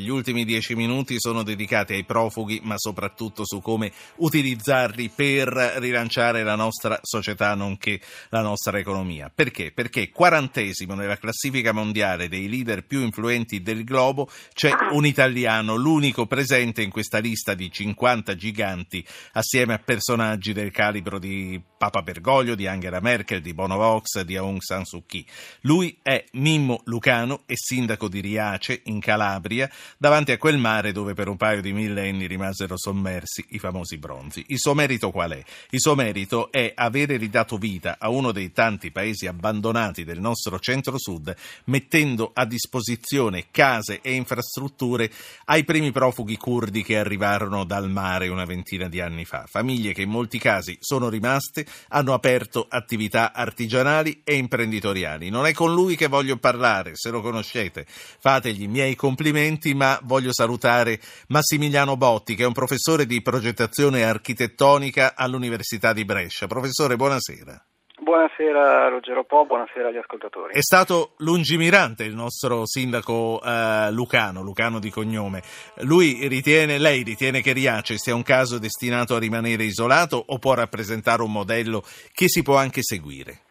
Gli ultimi dieci minuti sono dedicati ai profughi, ma soprattutto su come utilizzarli per rilanciare la nostra società, nonché la nostra economia. Perché? Perché quarantesimo nella classifica mondiale dei leader più influenti del globo c'è un italiano, l'unico presente in questa lista di 50 giganti, assieme a personaggi del calibro di Papa Bergoglio, di Angela Merkel, di Bono Vox, di Aung San Suu Kyi. Lui è Mimmo Lucano, è sindaco di Riace, in Calabria, davanti a quel mare dove per un paio di millenni rimasero sommersi i famosi bronzi. Il suo merito qual è? Il suo merito è avere ridato vita a uno dei tanti paesi abbandonati del nostro centro-sud, mettendo a disposizione case e infrastrutture ai primi profughi curdi che arrivarono dal mare una ventina di anni fa. Famiglie che in molti casi sono rimaste, hanno aperto attività artigianali e imprenditoriali. Non è con lui che voglio parlare, se lo conoscete. Fategli i miei complimenti, ma voglio salutare Massimiliano Botti, che è un professore di progettazione architettonica all'Università di Brescia. Professore, buonasera. Buonasera Ruggero Po, buonasera agli ascoltatori. È stato lungimirante il nostro sindaco eh, Lucano, Lucano di cognome. Lui ritiene, lei ritiene che Riace sia un caso destinato a rimanere isolato o può rappresentare un modello che si può anche seguire?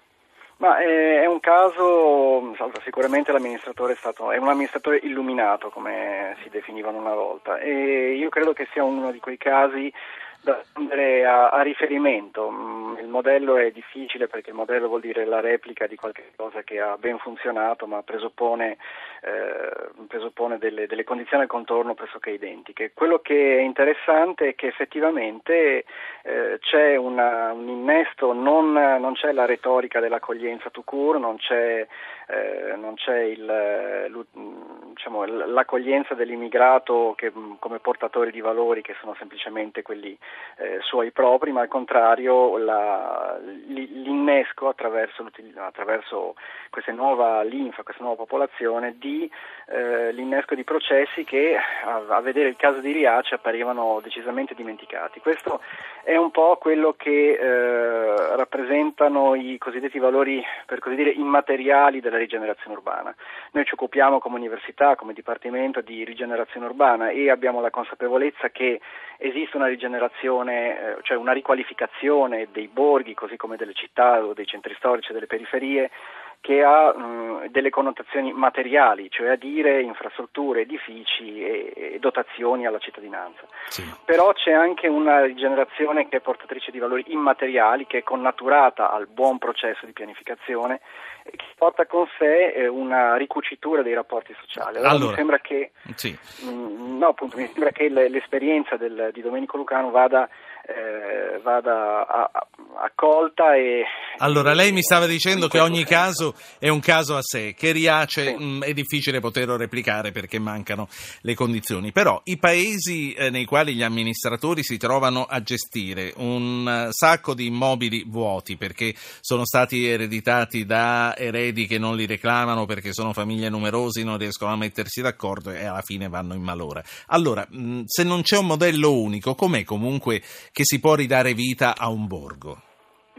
Ma è, un caso, sicuramente l'amministratore è, stato, è un amministratore illuminato come si definivano una volta e io credo che sia uno di quei casi da prendere a, a, riferimento. Mm, il modello è difficile perché il modello vuol dire la replica di qualcosa che ha ben funzionato ma presuppone, eh, presuppone delle, delle, condizioni al contorno pressoché identiche. Quello che è interessante è che effettivamente eh, c'è una, un innesto, non, non, c'è la retorica dell'accoglienza to cure, non c'è, eh, non c'è il, diciamo, l'accoglienza dell'immigrato che, come portatori di valori che sono semplicemente quelli eh, suoi propri, ma al contrario la, l'innesco attraverso, attraverso, questa nuova linfa, questa nuova popolazione, di, eh, l'innesco di processi che a, a, vedere il caso di Riace apparivano decisamente dimenticati. Questo è un po' quello che eh, rappresentano i cosiddetti valori, per così dire, immateriali della rigenerazione urbana. Noi ci occupiamo come università, come dipartimento di rigenerazione urbana e abbiamo la consapevolezza che esiste una rigenerazione, eh, cioè una riqualificazione dei borghi, così come delle città o dei centri storici, delle periferie, che ha mh, delle connotazioni materiali, cioè a dire infrastrutture, edifici e, e dotazioni alla cittadinanza. Sì. Però c'è anche una rigenerazione che è portatrice di valori immateriali, che è connaturata al buon processo di pianificazione e che porta con sé eh, una ricucitura dei rapporti sociali. Allora, allora mi sembra che, sì. mh, no, appunto, mi sembra che l'esperienza del, di Domenico Lucano vada eh, vada accolta e... Allora, lei mi stava dicendo che ogni caso è un caso a sé, che Riace sì. mh, è difficile poterlo replicare perché mancano le condizioni, però i paesi eh, nei quali gli amministratori si trovano a gestire un uh, sacco di immobili vuoti perché sono stati ereditati da eredi che non li reclamano perché sono famiglie numerose, non riescono a mettersi d'accordo e alla fine vanno in malora. Allora, mh, se non c'è un modello unico, com'è comunque che si può ridare vita a un borgo?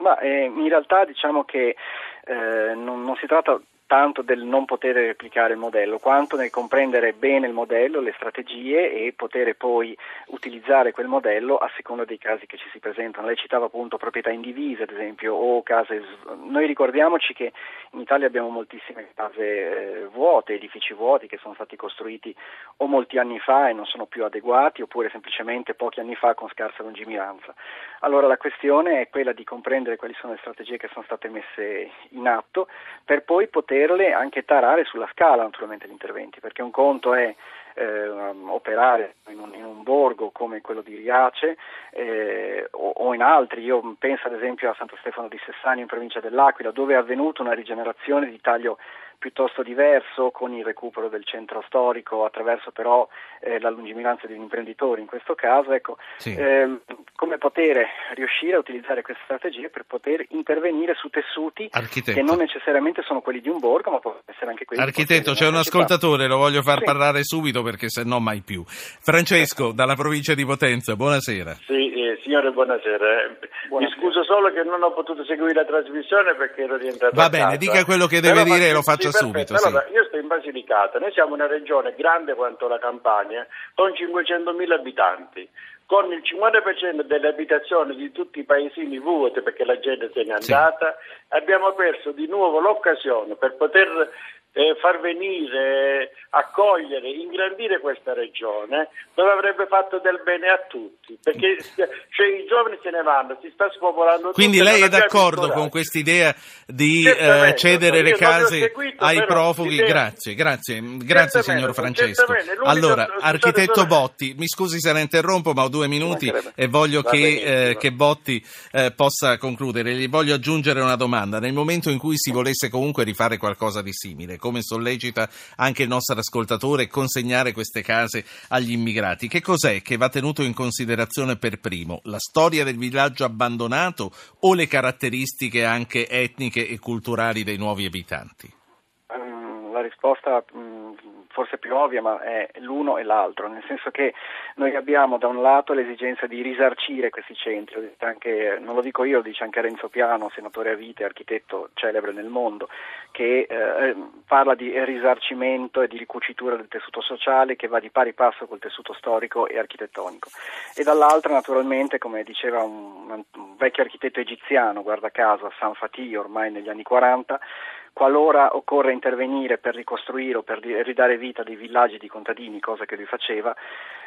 Ma eh, in realtà diciamo che eh, non, non si tratta tanto del non poter replicare il modello, quanto nel comprendere bene il modello, le strategie e poter poi utilizzare quel modello a seconda dei casi che ci si presentano. Lei citava appunto proprietà indivise, ad esempio, o case. Noi ricordiamoci che in Italia abbiamo moltissime case eh, vuote, edifici vuoti che sono stati costruiti o molti anni fa e non sono più adeguati, oppure semplicemente pochi anni fa con scarsa lungimiranza. Allora la questione è quella di comprendere quali sono le strategie che sono state messe in atto per poi poter poterle anche tarare sulla scala naturalmente gli interventi, perché un conto è eh, operare in un, in un, borgo come quello di Riace eh, o, o, in altri, io penso ad esempio a Santo Stefano di Sessani in provincia dell'Aquila, dove è avvenuta una rigenerazione di taglio piuttosto diverso con il recupero del centro storico attraverso però eh, la lungimiranza di un imprenditore in questo caso, ecco, sì. ehm, come poter riuscire a utilizzare queste strategie per poter intervenire su tessuti Architetto. che non necessariamente sono quelli di un borgo ma possono essere anche quelli Architetto, c'è un ascoltatore, lo voglio far sì. parlare subito perché se no mai più. Francesco, dalla provincia di Potenza, buonasera. Sì, signore, buonasera. buonasera. Mi scuso solo che non ho potuto seguire la trasmissione perché ero rientrato Va bene, dica quello che deve Però, dire e lo faccia sì, subito. Sì. Allora, io sto in Basilicata, noi siamo una regione grande quanto la Campania, con 500.000 abitanti con il 50% delle abitazioni di tutti i paesini vuote perché la gente se n'è andata, sì. abbiamo perso di nuovo l'occasione per poter eh, far venire, accogliere, ingrandire questa regione dove avrebbe fatto del bene a tutti, perché cioè, i giovani se ne vanno, si sta spopolando Quindi lei è d'accordo con questa idea di eh, cedere le case seguito, ai profughi? Grazie, grazie, grazie signor Francesco. Allora, architetto Botti, mi scusi se la interrompo, ma ho due minuti e voglio che, eh, che, Botti eh, possa concludere. Gli voglio aggiungere una domanda. Nel momento in cui si volesse comunque rifare qualcosa di simile, come sollecita anche il nostro ascoltatore, consegnare queste case agli immigrati. Che cos'è che va tenuto in considerazione per primo? La storia del villaggio abbandonato o le caratteristiche anche etniche e culturali dei nuovi abitanti? Mm, la risposta forse più ovvia, ma è l'uno e l'altro, nel senso che noi abbiamo da un lato l'esigenza di risarcire questi centri, anche, non lo dico io, lo dice anche Renzo Piano, senatore a vita e architetto celebre nel mondo, che eh, parla di risarcimento e di ricucitura del tessuto sociale che va di pari passo col tessuto storico e architettonico. E dall'altra, naturalmente, come diceva un, un vecchio architetto egiziano, guarda caso, San Fatih, ormai negli anni 40, qualora occorre intervenire per ricostruire o per ridare vita dei villaggi di contadini, cosa che lui faceva,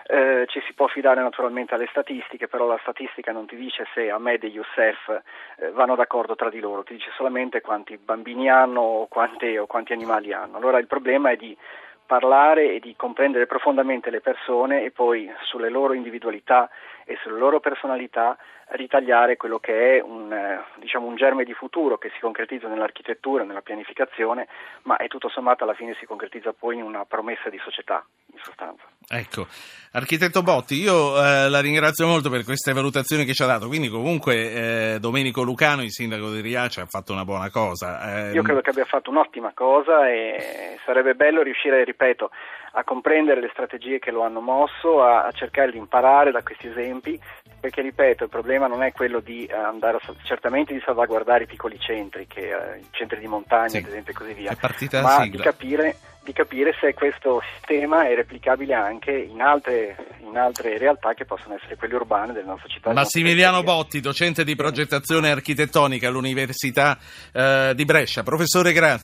eh, ci si può fidare naturalmente alle statistiche, però la statistica non ti dice se Ahmed e Youssef eh, vanno d'accordo tra di loro, ti dice solamente quanti bambini hanno o, quante, o quanti animali hanno. Allora il problema è di parlare e di comprendere profondamente le persone e poi sulle loro individualità e sulle loro personalità ritagliare quello che è un, eh, diciamo, un, germe di futuro che si concretizza nell'architettura, nella pianificazione, ma è tutto sommato alla fine si concretizza poi in una promessa di società, in sostanza. Ecco, architetto Botti, io eh, la ringrazio molto per queste valutazioni che ci ha dato, quindi comunque eh, Domenico Lucano, il sindaco di Riace, ha fatto una buona cosa. Eh, io credo che abbia fatto un'ottima cosa e sarebbe bello riuscire, ripeto, a comprendere le strategie che lo hanno mosso, a, a cercare di imparare da questi esempi perché ripeto il problema non è quello di eh, andare a, certamente di salvaguardare i piccoli centri, che, uh, i centri di montagna sì. ad esempio e così via, ma di capire, di capire, se questo sistema è replicabile anche in altre, in altre, realtà che possono essere quelle urbane delle nostre città. Massimiliano Botti, docente di progettazione architettonica all'Università uh, di Brescia. Professore, grazie.